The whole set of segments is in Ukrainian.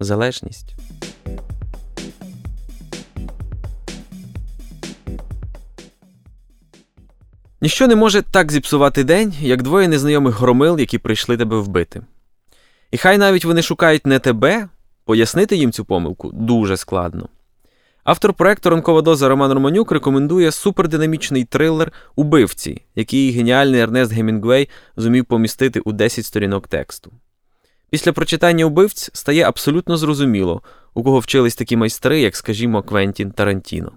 залежність. Ніщо не може так зіпсувати день, як двоє незнайомих громил, які прийшли тебе вбити. І хай навіть вони шукають не тебе, пояснити їм цю помилку дуже складно. Автор проекту Ранкова доза Роман Романюк рекомендує супердинамічний трилер Убивці, який геніальний Ернест Гемінгвей зумів помістити у 10 сторінок тексту. Після прочитання убивць стає абсолютно зрозуміло, у кого вчились такі майстри, як, скажімо, Квентін Тарантіно.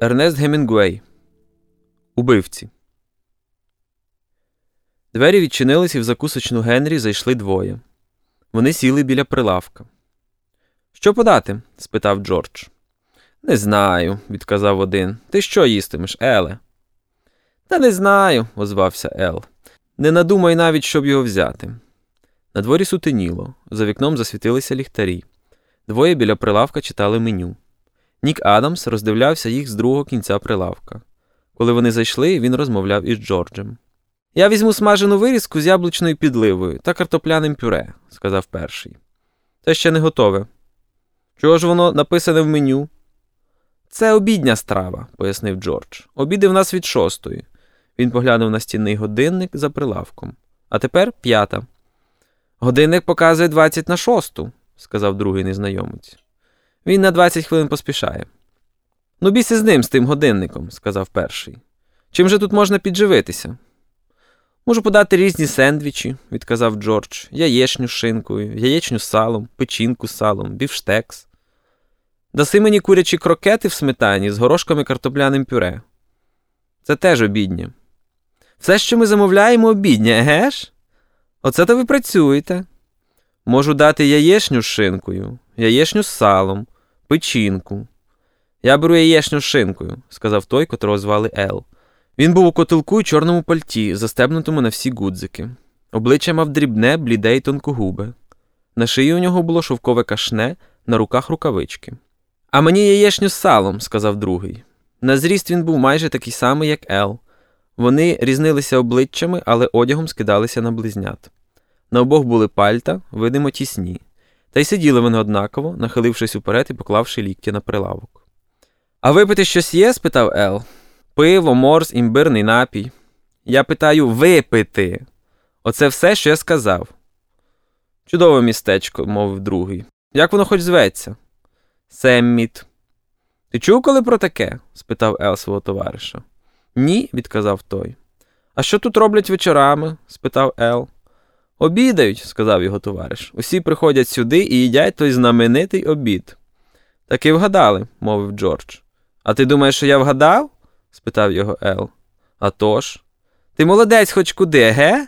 Ернест Гемінгвей Убивці. Двері відчинились і в закусочну Генрі зайшли двоє. Вони сіли біля прилавка. Що подати? спитав Джордж. Не знаю, відказав один. Ти що їстимеш, Еле? Та не знаю, озвався Ел. Не надумай навіть, щоб його взяти. На дворі сутеніло, за вікном засвітилися ліхтарі. Двоє біля прилавка читали меню. Нік Адамс роздивлявся їх з другого кінця прилавка. Коли вони зайшли, він розмовляв із Джорджем. Я візьму смажену вирізку з яблучною підливою та картопляним пюре, сказав перший. Це ще не готове. Чого ж воно написане в меню? Це обідня страва, пояснив Джордж. Обіди в нас від шостої. Він поглянув на стінний годинник за прилавком. А тепер п'ята. Годинник показує 20 на шосту, сказав другий незнайомець. Він на 20 хвилин поспішає. Ну, біси з ним, з тим годинником, сказав перший. Чим же тут можна підживитися? Можу подати різні сендвічі, відказав Джордж, яєчню з шинкою, яєчню з салом, печінку з салом, бівштекс. Даси мені курячі крокети в сметані з горошками картопляним пюре. Це теж обіднє. Все, що ми замовляємо, обіднє, еге ж? Оце то ви працюєте. Можу дати яєчню з шинкою, яєчню з салом, печінку. Я беру яєчню з шинкою, сказав той, котрого звали Ел. Він був у котелку й чорному пальті, застебнутому на всі гудзики. Обличчя мав дрібне, бліде й тонкогубе. На шиї у нього було шовкове кашне, на руках рукавички. А мені яєчню з салом, сказав другий. На зріст він був майже такий самий, як Ел. Вони різнилися обличчями, але одягом скидалися на близнят. На обох були пальта, видимо, тісні, та й сиділи вони однаково, нахилившись уперед і поклавши лікті на прилавок. А випити щось є? спитав Ел. Пиво, морс, імбирний напій. Я питаю випити. Оце все, що я сказав. Чудове містечко, мовив другий. Як воно хоч зветься? Семміт. Ти чув коли про таке? спитав Ел свого товариша. Ні, відказав той. А що тут роблять вечорами? спитав Ел. Обідають, сказав його товариш. Усі приходять сюди і їдять той знаменитий обід. Так і вгадали, мовив Джордж. А ти думаєш, що я вгадав? спитав його Ел. «А тож? Ти молодець хоч куди, ге?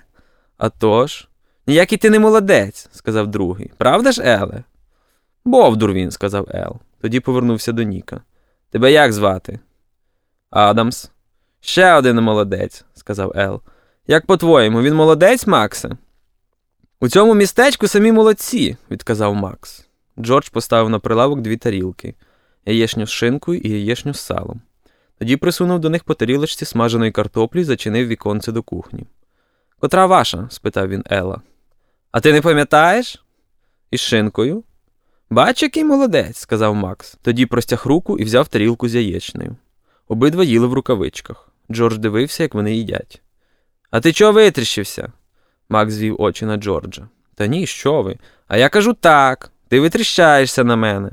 «А тож?» Ніякий ти не молодець, сказав другий. Правда ж, Еле? Бовдур він, сказав Ел. Тоді повернувся до Ніка. Тебе як звати? Адамс. Ще один молодець, сказав Ел. Як по-твоєму, він молодець, Максе? У цьому містечку самі молодці, відказав Макс. Джордж поставив на прилавок дві тарілки яєчню з шинкою і яєчню з салом. Тоді присунув до них по тарілочці смаженої картоплі і зачинив віконце до кухні. Котра ваша? спитав він Ела. А ти не пам'ятаєш? Із шинкою? Бач, який молодець, сказав Макс. Тоді простяг руку і взяв тарілку з яєчнею. Обидва їли в рукавичках. Джордж дивився, як вони їдять. А ти чого витріщився? Макс звів очі на Джорджа. Та ні, що ви? А я кажу так. Ти витріщаєшся на мене.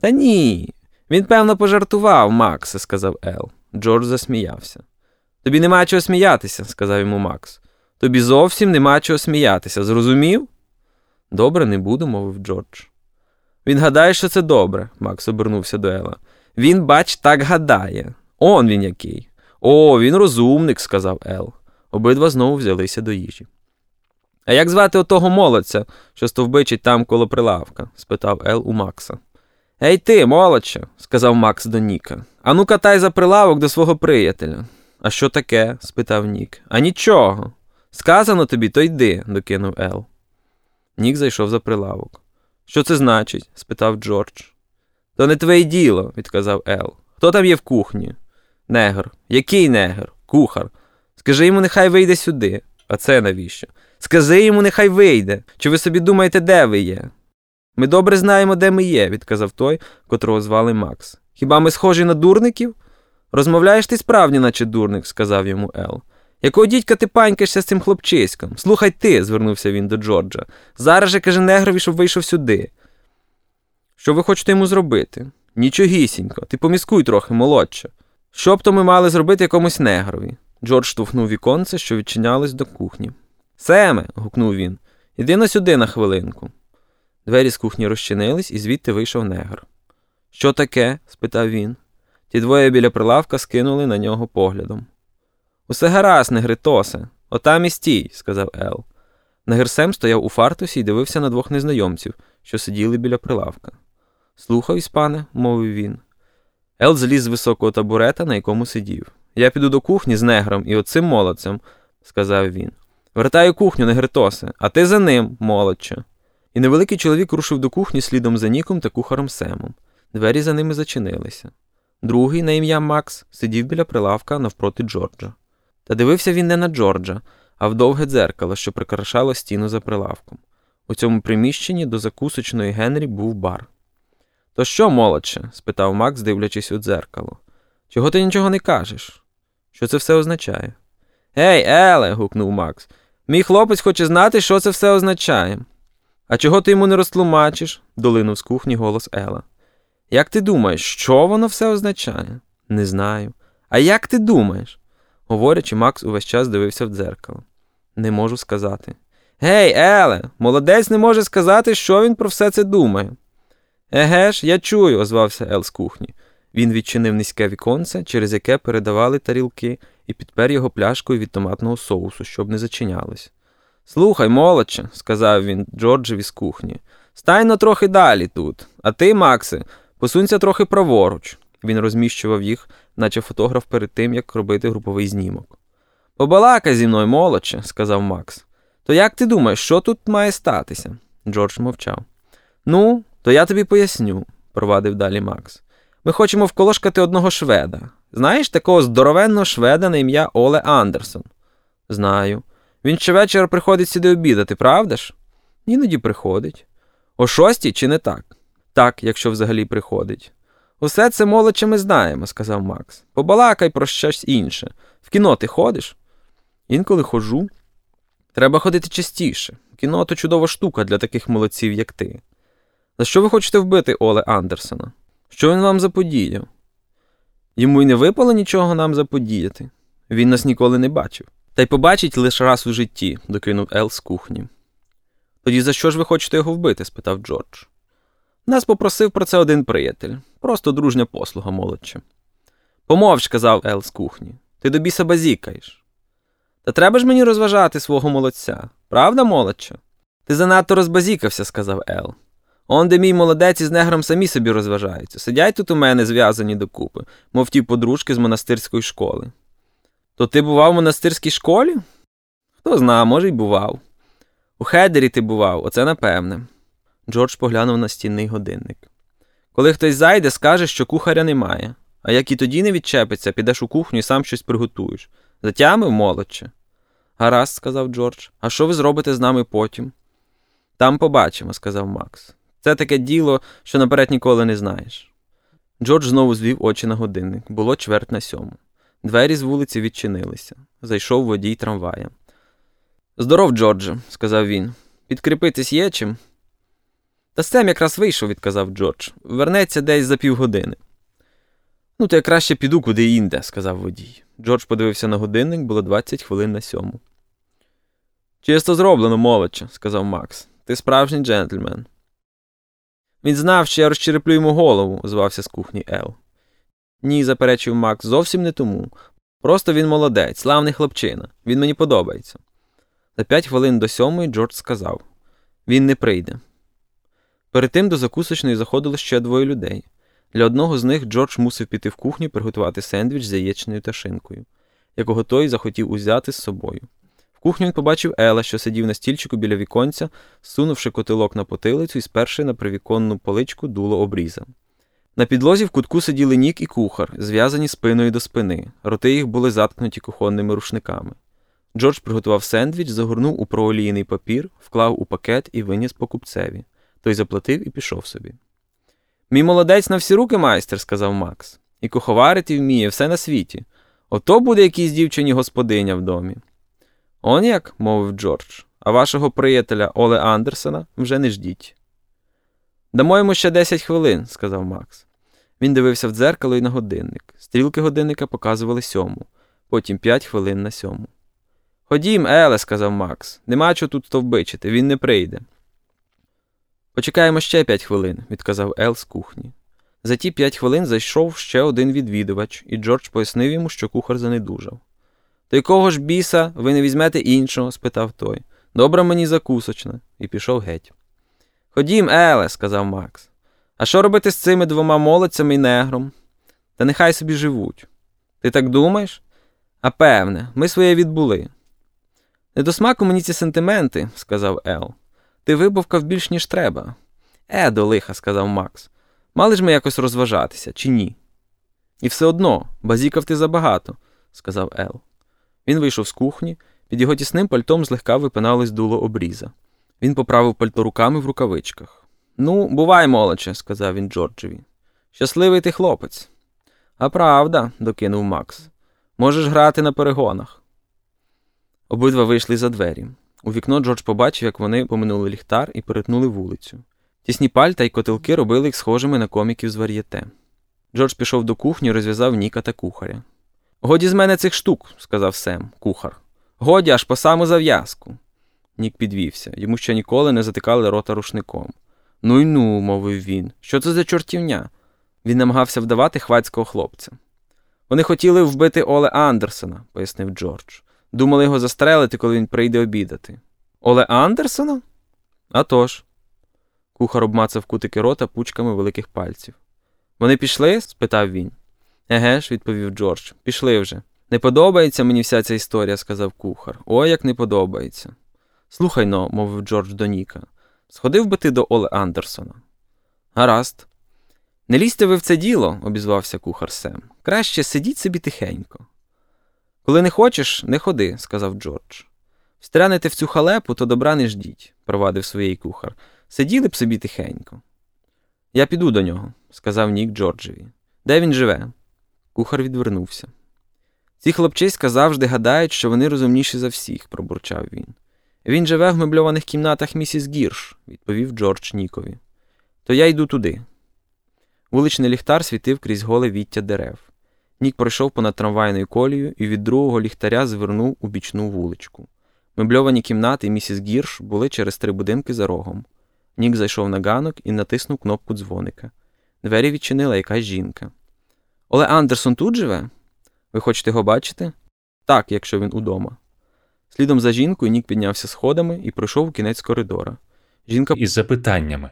Та ні. Він, певно, пожартував, Макс, сказав Ел. Джордж засміявся. Тобі нема чого сміятися, сказав йому Макс. Тобі зовсім нема чого сміятися, зрозумів? Добре, не буду, мовив Джордж. Він гадає, що це добре, Макс обернувся до Ела. Він, бач, так гадає. Он він який. О, він розумник, сказав Ел. Обидва знову взялися до їжі. А як звати отого молодця, що стовбичить там коло прилавка? спитав Ел у Макса. Ей ти, молодче, сказав Макс до Ніка. Ану катай за прилавок до свого приятеля. А що таке? спитав Нік. А нічого. Сказано тобі, то йди, докинув Ел. Нік зайшов за прилавок. Що це значить? спитав Джордж. То не твоє діло, відказав Ел. Хто там є в кухні? Негр. Який негр? Кухар. Скажи йому, нехай вийде сюди. А це навіщо? Скажи йому, нехай вийде. Чи ви собі думаєте, де ви є? Ми добре знаємо, де ми є, відказав той, котрого звали Макс. Хіба ми схожі на дурників? Розмовляєш ти справді, наче дурник, сказав йому Ел. Якого дідька ти панькаєшся з цим хлопчиськом? Слухай ти, звернувся він до Джорджа. Зараз же каже негрові, щоб вийшов сюди. Що ви хочете йому зробити? Нічогісінько, ти поміскуй трохи, молодче. Що б то ми мали зробити якомусь негрові? Джордж штовхнув віконце, що відчинялось до кухні. Семе. гукнув він. Іди на сюди на хвилинку. Двері з кухні розчинились, і звідти вийшов негр. Що таке? спитав він. Ті двоє біля прилавка скинули на нього поглядом. Усе гаразд, негритосе. Отам і стій, сказав Ел. Негерсем стояв у фартусі і дивився на двох незнайомців, що сиділи біля прилавка. Слухаюсь, пане, мовив він. Ел зліз з високого табурета, на якому сидів. Я піду до кухні з негром і оцим молодцем, сказав він. Вертаю кухню, негритосе, а ти за ним, молодче. І невеликий чоловік рушив до кухні слідом за Ніком та кухарем Семом. Двері за ними зачинилися. Другий, на ім'я Макс, сидів біля прилавка навпроти Джорджа. Та дивився він не на Джорджа, а в довге дзеркало, що прикрашало стіну за прилавком. У цьому приміщенні до закусочної Генрі був бар. То що, молодче? спитав Макс, дивлячись у дзеркало. Чого ти нічого не кажеш? Що це все означає? Гей, Еле. гукнув Макс. Мій хлопець хоче знати, що це все означає. А чого ти йому не розтлумачиш? долинув з кухні голос Ела. Як ти думаєш, що воно все означає? Не знаю. А як ти думаєш? Говорячи, Макс увесь час дивився в дзеркало. Не можу сказати. Гей, Еле, молодець не може сказати, що він про все це думає. Еге ж, я чую, озвався Ел з кухні. Він відчинив низьке віконце, через яке передавали тарілки, і підпер його пляшкою від томатного соусу, щоб не зачинялось. Слухай, молодче, сказав він Джорджеві з кухні. Стайно трохи далі тут. А ти, Максе, посунься трохи праворуч. Він розміщував їх, наче фотограф перед тим, як робити груповий знімок. Побалакай зі мною, молодче, сказав Макс. То як ти думаєш, що тут має статися? Джордж мовчав. Ну, то я тобі поясню, провадив далі Макс. Ми хочемо вколошкати одного шведа. Знаєш такого здоровенного шведа на ім'я Оле Андерсон? Знаю. Він щовечора приходить сюди обідати, правда ж? Іноді приходить. О шостій чи не так? Так, якщо взагалі приходить. Усе це молодче ми знаємо, сказав Макс. Побалакай про щось інше. В кіно ти ходиш? Інколи ходжу. Треба ходити частіше. Кіно то чудова штука для таких молодців, як ти. За що ви хочете вбити Оле Андерсона? Що він вам заподіяв? Йому й не випало нічого нам заподіяти. Він нас ніколи не бачив. Та й побачить лише раз у житті, докинув Ел з кухні. Тоді за що ж ви хочете його вбити? спитав Джордж. Нас попросив про це один приятель. Просто дружня послуга, молодче. Помовч, казав Ел з кухні. Ти до біса базікаєш. Та треба ж мені розважати свого молодця, правда, молодче? Ти занадто розбазікався, сказав Ел. Он де мій молодець із негром самі собі розважаються. Сидять тут у мене зв'язані докупи, мов ті подружки з монастирської школи. То ти бував у монастирській школі? Хто зна, може, й бував. У Хедері ти бував, оце напевне. Джордж поглянув на стінний годинник. Коли хтось зайде, скаже, що кухаря немає, а як і тоді не відчепиться, підеш у кухню і сам щось приготуєш. Затямив молодче. Гаразд, сказав Джордж, а що ви зробите з нами потім? Там побачимо, сказав Макс. Це таке діло, що наперед ніколи не знаєш. Джордж знову звів очі на годинник. Було чверть на сьому. Двері з вулиці відчинилися. Зайшов водій трамвая. Здоров, Джордже, сказав він. Підкріпитись є чим? Та Сем якраз вийшов, відказав Джордж. Вернеться десь за півгодини. Ну, то я краще піду куди інде, сказав водій. Джордж подивився на годинник, було 20 хвилин на сьому. Чисто зроблено, молодче, сказав Макс. Ти справжній джентльмен. Він знав, що я розчереплю йому голову, озвався з кухні Ел. Ні, заперечив Макс, зовсім не тому. Просто він молодець, славний хлопчина. Він мені подобається. За п'ять хвилин до сьомої Джордж сказав він не прийде. Перед тим до закусочної заходило ще двоє людей. Для одного з них Джордж мусив піти в кухню приготувати сендвіч з яєчною та шинкою, якого той захотів узяти з собою. В кухню він побачив Ела, що сидів на стільчику біля віконця, сунувши котелок на потилицю і сперши на привіконну поличку дуло обріза. На підлозі в кутку сиділи нік і кухар, зв'язані спиною до спини, роти їх були заткнуті кухонними рушниками. Джордж приготував сендвіч, загорнув у проолійний папір, вклав у пакет і виніс покупцеві. Той заплатив і пішов собі. Мій молодець на всі руки майстер, сказав Макс, і куховарити вміє все на світі. Ото буде якійсь дівчині господиня в домі. Он як, мовив Джордж, а вашого приятеля Оле Андерсона вже не ждіть. Дамо йому ще 10 хвилин, сказав Макс. Він дивився в дзеркало і на годинник. Стрілки годинника показували сьому, потім 5 хвилин на сьому. Ходім, Еле, сказав Макс, нема чого тут стовбичити, він не прийде. Почекаємо ще п'ять хвилин, відказав Ел з кухні. За ті п'ять хвилин зайшов ще один відвідувач, і Джордж пояснив йому, що кухар занедужав. То якого ж біса, ви не візьмете іншого? спитав той. Добра мені закусочна, і пішов геть. Ходім, Еле, сказав Макс. А що робити з цими двома молодцями і негром? Та нехай собі живуть. Ти так думаєш? А певне, ми своє відбули. Не до смаку мені ці сентименти, сказав Ел. Ти вибовкав більш, ніж треба. Е, до лиха, сказав Макс. Мали ж ми якось розважатися, чи ні? І все одно, базікав ти забагато, сказав Ел. Він вийшов з кухні, під його тісним пальтом злегка випиналось дуло обріза. Він поправив пальто руками в рукавичках. Ну, бувай, молодче, сказав він Джорджеві. Щасливий ти хлопець. А правда, докинув Макс. Можеш грати на перегонах. Обидва вийшли за двері. У вікно Джордж побачив, як вони поминули ліхтар і перетнули вулицю. Тісні пальта й котелки робили їх схожими на коміків з вар'єте. Джордж пішов до кухні і розв'язав Ніка та кухаря. Годі з мене цих штук, сказав Сем, кухар. Годі аж по саму зав'язку. Нік підвівся, йому ще ніколи не затикали рота рушником. Ну й ну, мовив він, що це за чортівня? Він намагався вдавати хвацького хлопця. Вони хотіли вбити Оле Андерсона, пояснив Джордж. Думали його застрелити, коли він прийде обідати. Оле Андерсона? «А тож». Кухар обмацав кутики рота пучками великих пальців. Вони пішли? спитав він. Еге ж, відповів Джордж. Пішли вже. Не подобається мені вся ця історія, сказав кухар. Ой, як не подобається. Слухай но, мовив Джордж до Ніка. Сходив би ти до Оле Андерсона. Гаразд. Не лізьте ви в це діло, обізвався кухар Сем. Краще сидіть собі тихенько. Коли не хочеш, не ходи, сказав Джордж. Встрянете в цю халепу, то добра не ждіть, провадив своєї кухар. Сиділи б собі тихенько. Я піду до нього, сказав Нік Джорджеві. Де він живе? Кухар відвернувся. Ці хлопчиська завжди гадають, що вони розумніші за всіх, пробурчав він. Він живе в мебльованих кімнатах місіс Гірш, відповів Джордж Нікові. То я йду туди. Вуличний ліхтар світив крізь голе віття дерев. Нік пройшов понад трамвайною колією і від другого ліхтаря звернув у бічну вуличку. Мебльовані кімнати місіс Гірш були через три будинки за рогом. Нік зайшов на ганок і натиснув кнопку дзвоника. Двері відчинила якась жінка. Оле Андерсон тут живе? Ви хочете його бачити? Так, якщо він удома. Слідом за жінкою Нік піднявся сходами і пройшов у кінець коридора. Жінка із запитаннями.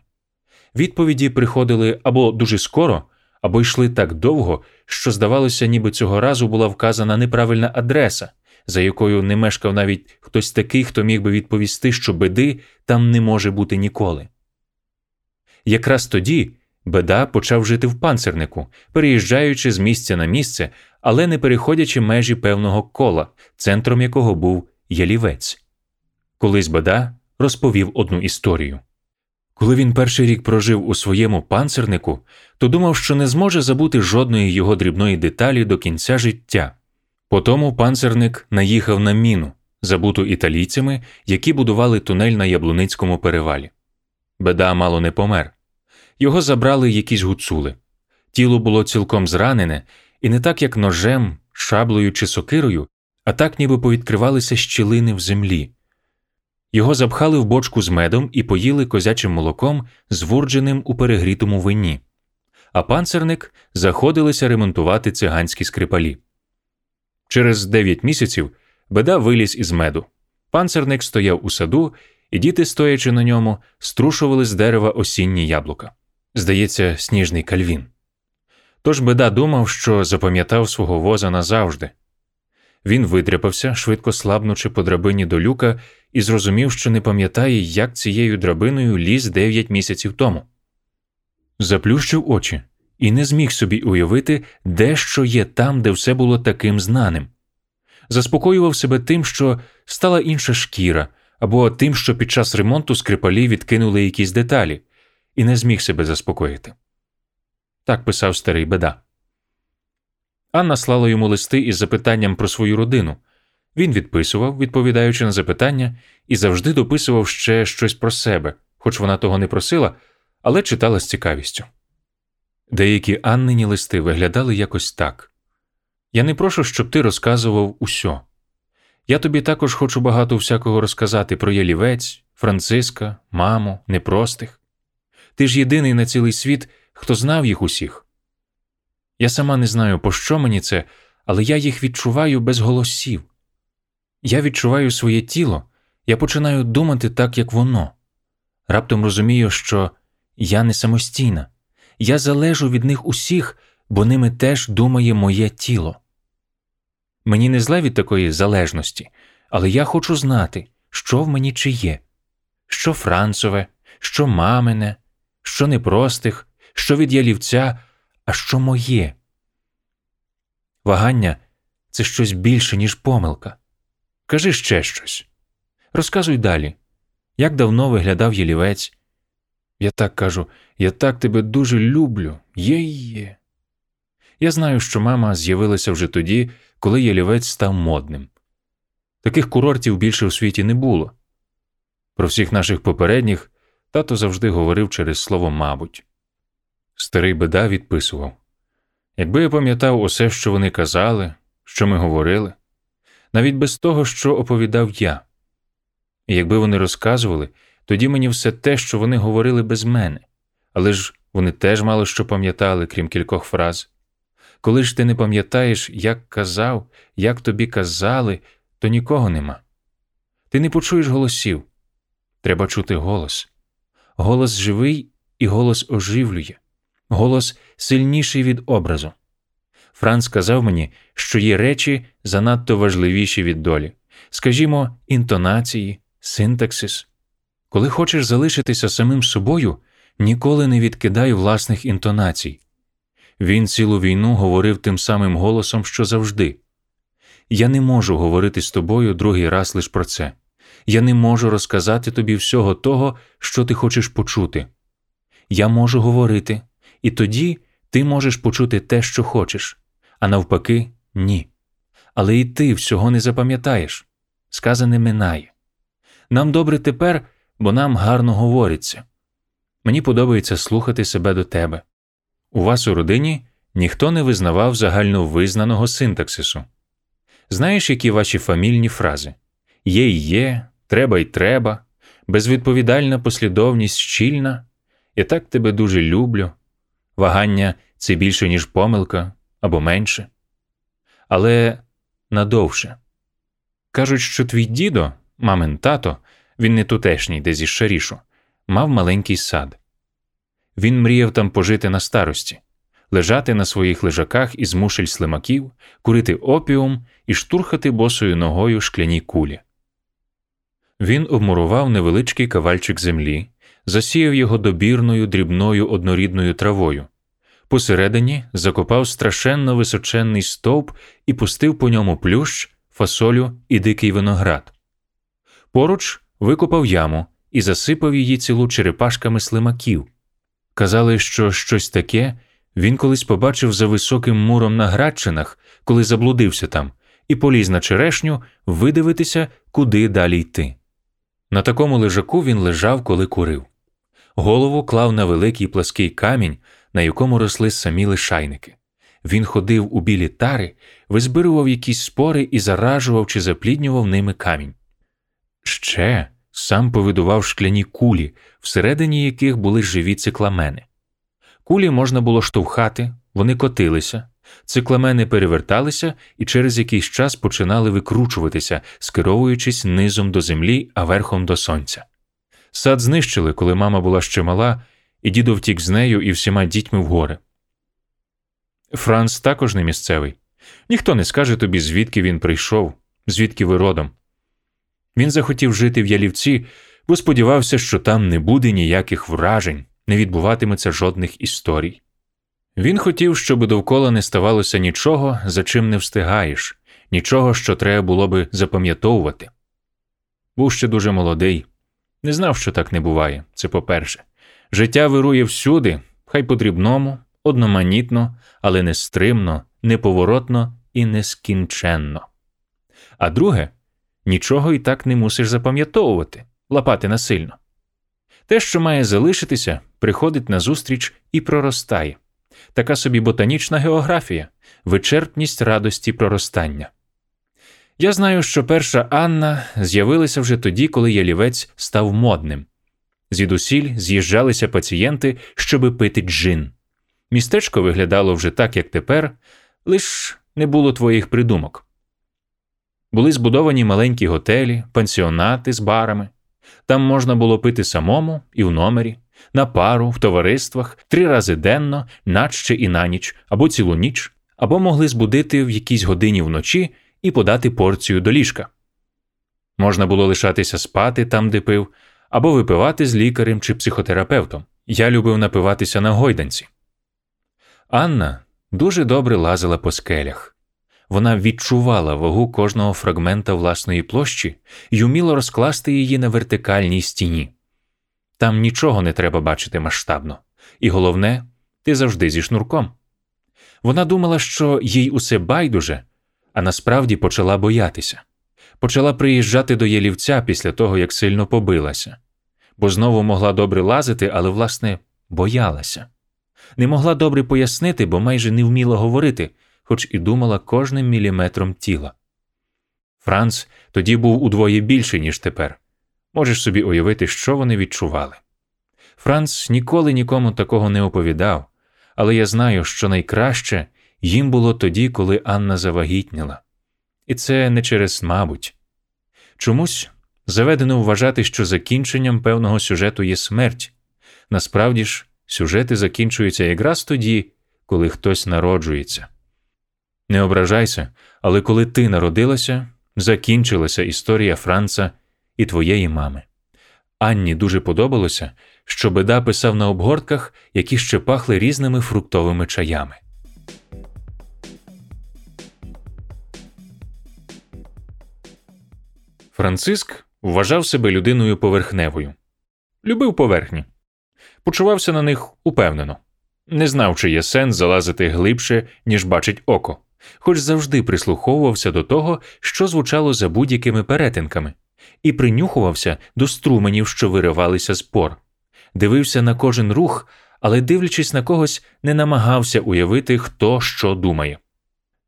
Відповіді приходили або дуже скоро, або йшли так довго, що, здавалося, ніби цього разу була вказана неправильна адреса, за якою не мешкав навіть хтось такий, хто міг би відповісти, що беди там не може бути ніколи. Якраз тоді беда почав жити в панцернику, переїжджаючи з місця на місце, але не переходячи межі певного кола, центром якого був ялівець. Колись беда розповів одну історію. Коли він перший рік прожив у своєму панцернику, то думав, що не зможе забути жодної його дрібної деталі до кінця життя. Потому панцерник наїхав на міну, забуту італійцями, які будували тунель на Яблуницькому перевалі. Беда мало не помер. Його забрали якісь гуцули. Тіло було цілком зранене, і не так, як ножем, шаблею чи сокирою, а так, ніби повідкривалися щілини в землі. Його запхали в бочку з медом і поїли козячим молоком, звурдженим у перегрітому вині. а панцерник заходилися ремонтувати циганські скрипалі. Через дев'ять місяців беда виліз із меду. Панцерник стояв у саду, і діти, стоячи на ньому, струшували з дерева осінні яблука. Здається, сніжний кальвін. Тож беда думав, що запам'ятав свого воза назавжди. Він видряпався, швидко слабнучи по драбині до люка, і зрозумів, що не пам'ятає, як цією драбиною ліз дев'ять місяців тому. Заплющив очі і не зміг собі уявити, де що є там, де все було таким знаним. Заспокоював себе тим, що стала інша шкіра, або тим, що під час ремонту скрипалі відкинули якісь деталі, і не зміг себе заспокоїти. Так писав старий беда. Анна слала йому листи із запитанням про свою родину. Він відписував, відповідаючи на запитання, і завжди дописував ще щось про себе, хоч вона того не просила, але читала з цікавістю. Деякі Аннині листи виглядали якось так Я не прошу, щоб ти розказував усьо. Я тобі також хочу багато всякого розказати про Єлівець, Франциска, маму, непростих. Ти ж єдиний на цілий світ, хто знав їх усіх. Я сама не знаю, по що мені це, але я їх відчуваю без голосів. Я відчуваю своє тіло, я починаю думати так, як воно. Раптом розумію, що я не самостійна, я залежу від них усіх, бо ними теж думає моє тіло. Мені не зле від такої залежності, але я хочу знати, що в мені чи є, що Францове, що мамине, що непростих, що від ялівця, а що моє. Вагання це щось більше, ніж помилка. Кажи ще щось. Розказуй далі, як давно виглядав ялівець. Я так кажу, я так тебе дуже люблю, є є. Я знаю, що мама з'явилася вже тоді, коли ялівець став модним. Таких курортів більше у світі не було. Про всіх наших попередніх тато завжди говорив через слово мабуть. Старий беда відписував Якби я пам'ятав усе, що вони казали, що ми говорили, навіть без того, що оповідав я. І якби вони розказували, тоді мені все те, що вони говорили без мене, але ж вони теж мало що пам'ятали, крім кількох фраз. Коли ж ти не пам'ятаєш, як казав, як тобі казали, то нікого нема. Ти не почуєш голосів. Треба чути голос. Голос живий і голос оживлює, голос сильніший від образу. Франц сказав мені, що є речі занадто важливіші від долі, скажімо, інтонації, синтаксис. Коли хочеш залишитися самим собою, ніколи не відкидай власних інтонацій. Він цілу війну говорив тим самим голосом, що завжди. Я не можу говорити з тобою другий раз лише про це. Я не можу розказати тобі всього того, що ти хочеш почути. Я можу говорити, і тоді ти можеш почути те, що хочеш, а навпаки, ні. Але і ти всього не запам'ятаєш. Сказане минає. Нам добре тепер, бо нам гарно говориться. Мені подобається слухати себе до тебе. У вас у родині ніхто не визнавав загальновизнаного синтаксису. Знаєш, які ваші фамільні фрази є й є, треба й треба, безвідповідальна послідовність щільна, я так тебе дуже люблю, вагання це більше, ніж помилка або менше. Але надовше. Кажуть, що твій дідо, мамин тато, він не тутешній, де зі Шарішу, мав маленький сад. Він мріяв там пожити на старості, лежати на своїх лежаках із мушель слимаків, курити опіум і штурхати босою ногою шкляні кулі. Він обмурував невеличкий кавальчик землі, засіяв його добірною дрібною однорідною травою. Посередині закопав страшенно височенний стовп і пустив по ньому плющ, фасолю і дикий виноград. Поруч викопав яму і засипав її цілу черепашками слимаків. Казали, що щось таке він колись побачив за високим муром на Градчинах, коли заблудився там, і поліз на черешню видивитися, куди далі йти. На такому лежаку він лежав, коли курив. Голову клав на великий плаский камінь, на якому росли самі лишайники. Він ходив у білі тари, визбирував якісь спори і заражував чи запліднював ними камінь. Ще сам повидував шкляні кулі, всередині яких були живі цикламени. Кулі можна було штовхати, вони котилися, цикламени переверталися і через якийсь час починали викручуватися, скеровуючись низом до землі, а верхом до сонця. Сад знищили, коли мама була ще мала, і дідо втік з нею і всіма дітьми в гори. Франц також не місцевий. Ніхто не скаже тобі, звідки він прийшов, звідки ви родом. Він захотів жити в ялівці, бо сподівався, що там не буде ніяких вражень, не відбуватиметься жодних історій. Він хотів, щоб довкола не ставалося нічого, за чим не встигаєш, нічого, що треба було би запам'ятовувати. Був ще дуже молодий, не знав, що так не буває, це по-перше. Життя вирує всюди, хай подрібному, одноманітно, але нестримно, неповоротно і нескінченно. А друге, нічого і так не мусиш запам'ятовувати, лапати насильно. Те, що має залишитися, приходить назустріч і проростає. Така собі ботанічна географія, вичерпність радості проростання. Я знаю, що перша Анна з'явилася вже тоді, коли ялівець став модним. Звідусіль з'їжджалися пацієнти, щоби пити джин. Містечко виглядало вже так, як тепер, лиш не було твоїх придумок. Були збудовані маленькі готелі, пансіонати з барами. Там можна було пити самому і в номері, на пару, в товариствах, три рази денно, наче і на ніч, або цілу ніч, або могли збудити в якійсь годині вночі і подати порцію до ліжка. Можна було лишатися спати там, де пив, або випивати з лікарем чи психотерапевтом. Я любив напиватися на гойданці. Анна дуже добре лазила по скелях. Вона відчувала вагу кожного фрагмента власної площі і уміло розкласти її на вертикальній стіні. Там нічого не треба бачити масштабно, і головне, ти завжди зі шнурком. Вона думала, що їй усе байдуже, а насправді почала боятися. Почала приїжджати до Єлівця після того, як сильно побилася, бо знову могла добре лазити, але, власне, боялася. Не могла добре пояснити, бо майже не вміла говорити, хоч і думала кожним міліметром тіла. Франц тоді був удвоє більший, ніж тепер. Можеш собі уявити, що вони відчували. Франц ніколи нікому такого не оповідав, але я знаю, що найкраще їм було тоді, коли Анна завагітніла. І це не через мабуть. Чомусь заведено вважати, що закінченням певного сюжету є смерть. Насправді ж, сюжети закінчуються якраз тоді, коли хтось народжується. Не ображайся, але коли ти народилася, закінчилася історія Франца і твоєї мами. Анні дуже подобалося, що беда писав на обгортках, які ще пахли різними фруктовими чаями. Франциск вважав себе людиною поверхневою, любив поверхні, почувався на них упевнено, не знав, чи є сенс залазити глибше, ніж бачить око, хоч завжди прислуховувався до того, що звучало за будь-якими перетинками, і принюхувався до струменів, що виривалися з пор, дивився на кожен рух, але, дивлячись на когось, не намагався уявити, хто що думає.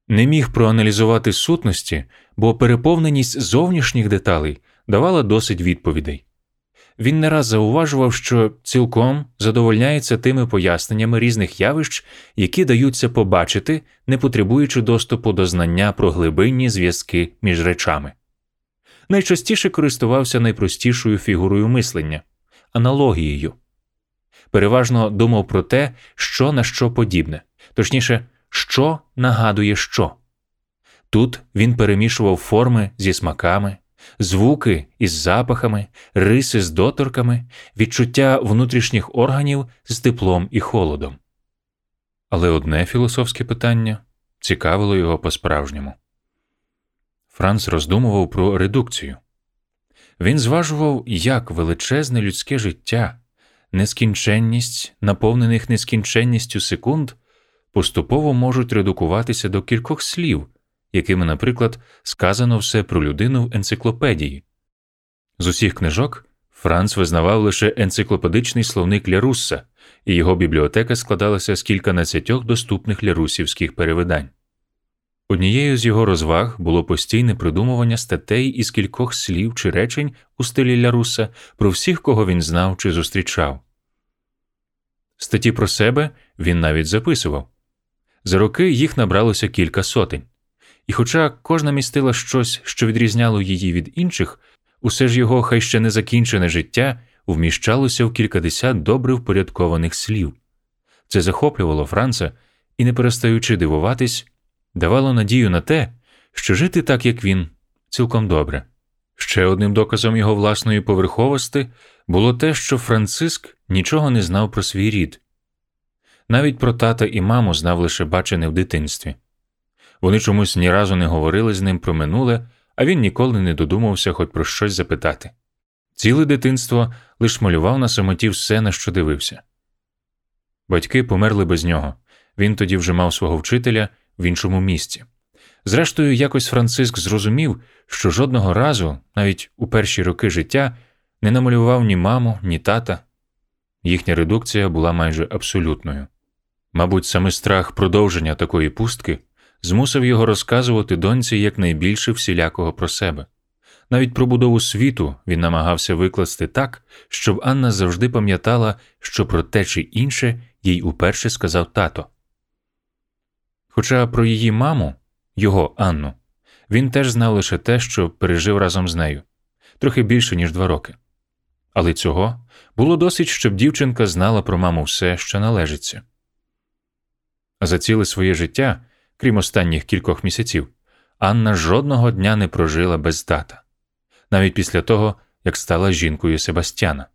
Не міг проаналізувати сутності, бо переповненість зовнішніх деталей давала досить відповідей. Він не раз зауважував, що цілком задовольняється тими поясненнями різних явищ, які даються побачити, не потребуючи доступу до знання про глибинні зв'язки між речами. Найчастіше користувався найпростішою фігурою мислення аналогією. Переважно думав про те, що на що подібне, точніше, що нагадує що. Тут він перемішував форми зі смаками, звуки із запахами, риси з доторками, відчуття внутрішніх органів з теплом і холодом. Але одне філософське питання цікавило його по-справжньому. Франц роздумував про редукцію. Він зважував, як величезне людське життя, нескінченність, наповнених нескінченністю секунд, поступово можуть редукуватися до кількох слів, якими, наприклад, сказано все про людину в енциклопедії. З усіх книжок Франц визнавав лише енциклопедичний словник Лярусса, і його бібліотека складалася з кільканадцятьох доступних лярусівських перевидань. Однією з його розваг було постійне придумування статей із кількох слів чи речень у стилі Ляруса про всіх, кого він знав чи зустрічав. Статті про себе він навіть записував. За роки їх набралося кілька сотень. І хоча кожна містила щось, що відрізняло її від інших, усе ж його хай ще не закінчене життя вміщалося в кількадесят добре впорядкованих слів. Це захоплювало Франца і, не перестаючи дивуватись, давало надію на те, що жити так, як він, цілком добре. Ще одним доказом його власної поверховості було те, що Франциск нічого не знав про свій рід. Навіть про тата і маму знав лише бачене в дитинстві. Вони чомусь ні разу не говорили з ним про минуле, а він ніколи не додумався хоч про щось запитати. Ціле дитинство лиш малював на самоті все, на що дивився. Батьки померли без нього. Він тоді вже мав свого вчителя в іншому місці. Зрештою, якось Франциск зрозумів, що жодного разу, навіть у перші роки життя, не намалював ні маму, ні тата. Їхня редукція була майже абсолютною. Мабуть, саме страх продовження такої пустки змусив його розказувати доньці якнайбільше всілякого про себе. Навіть про будову світу він намагався викласти так, щоб Анна завжди пам'ятала, що про те чи інше їй уперше сказав тато. Хоча про її маму, його Анну, він теж знав лише те, що пережив разом з нею трохи більше, ніж два роки. Але цього було досить, щоб дівчинка знала про маму все, що належиться. За ціле своє життя, крім останніх кількох місяців, Анна жодного дня не прожила без тата, навіть після того, як стала жінкою Себастьяна.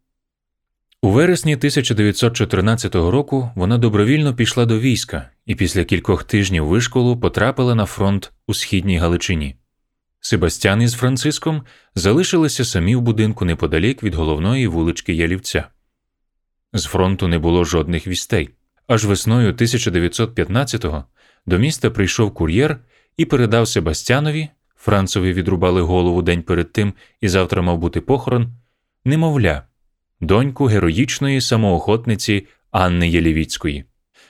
У вересні 1914 року вона добровільно пішла до війська і після кількох тижнів вишколу потрапила на фронт у східній Галичині. Себастьян із Франциском залишилися самі в будинку неподалік від головної вулички Ялівця. З фронту не було жодних вістей. Аж весною 1915-го до міста прийшов кур'єр і передав Себастьянові, Францові відрубали голову день перед тим і завтра мав бути похорон, немовля, доньку героїчної самоохотниці Анни Єлівіцької.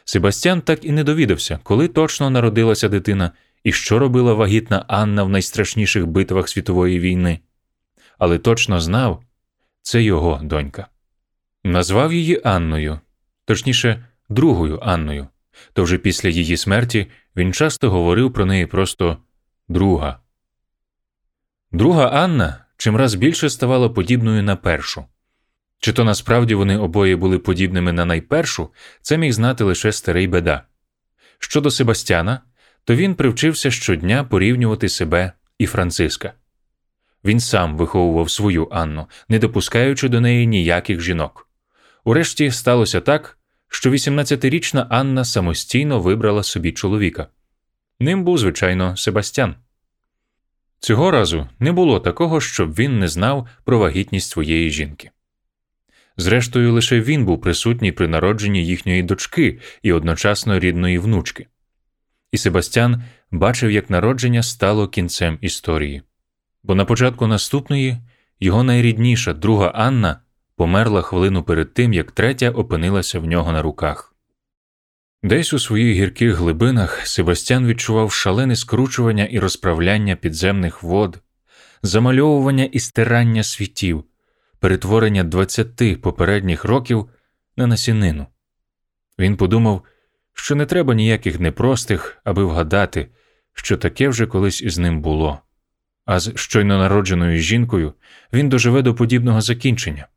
Себастьян так і не довідався, коли точно народилася дитина і що робила вагітна Анна в найстрашніших битвах світової війни. Але точно знав це його донька. Назвав її Анною, точніше, другою Анною, то вже після її смерті він часто говорив про неї просто друга. Друга Анна чимраз більше ставала подібною на першу. Чи то насправді вони обоє були подібними на найпершу, це міг знати лише старий беда. Щодо Себастьяна, то він привчився щодня порівнювати себе і Франциска. Він сам виховував свою Анну, не допускаючи до неї ніяких жінок. Урешті сталося так, що 18-річна Анна самостійно вибрала собі чоловіка. Ним був, звичайно, Себастьян. Цього разу не було такого, щоб він не знав про вагітність своєї жінки. Зрештою, лише він був присутній при народженні їхньої дочки і одночасно рідної внучки. І Себастьян бачив, як народження стало кінцем історії. Бо на початку наступної його найрідніша друга Анна померла хвилину перед тим, як третя опинилася в нього на руках. Десь у своїх гірких глибинах Себастьян відчував шалене скручування і розправляння підземних вод, замальовування і стирання світів, перетворення двадцяти попередніх років на насінину. Він подумав, що не треба ніяких непростих, аби вгадати, що таке вже колись із ним було, а з щойно народженою жінкою він доживе до подібного закінчення,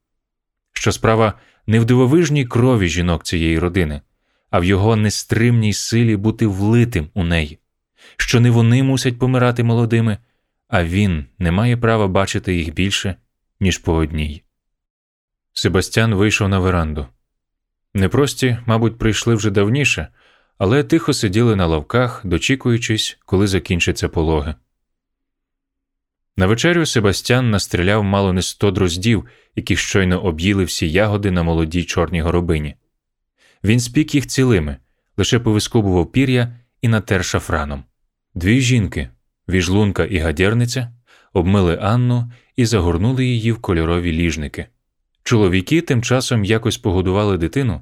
що справа не в дивовижній крові жінок цієї родини, а в його нестримній силі бути влитим у неї, що не вони мусять помирати молодими, а він не має права бачити їх більше, ніж по одній. Себастьян вийшов на веранду. Непрості, мабуть, прийшли вже давніше, але тихо сиділи на лавках, дочікуючись, коли закінчаться пологи. На вечерю Себастьян настріляв мало не сто дроздів, які щойно об'їли всі ягоди на молодій чорній горобині. Він спік їх цілими, лише повискобував пір'я і натер шафраном. Дві жінки, віжлунка і гадєрниця, обмили Анну і загорнули її в кольорові ліжники. Чоловіки тим часом якось погодували дитину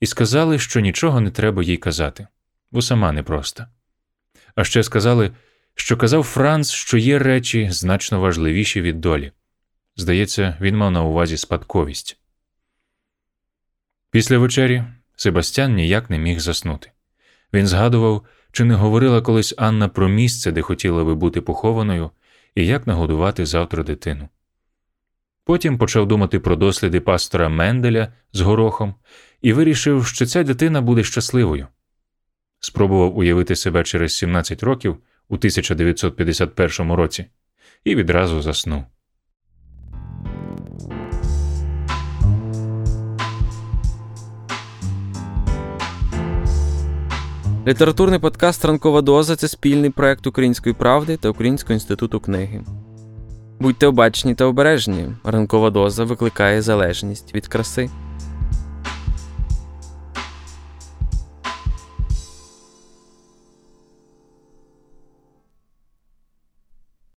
і сказали, що нічого не треба їй казати, бо сама непроста. А ще сказали, що казав Франц, що є речі значно важливіші від долі. Здається, він мав на увазі спадковість. Після вечері Себастьян ніяк не міг заснути. Він згадував, чи не говорила колись Анна про місце, де хотіла би бути похованою, і як нагодувати завтра дитину. Потім почав думати про досліди пастора Менделя з горохом і вирішив, що ця дитина буде щасливою. Спробував уявити себе через 17 років у 1951 році і відразу заснув. Літературний подкаст Ранкова доза це спільний проект Української правди та Українського інституту книги. Будьте обачні та обережні. Ранкова доза викликає залежність від краси.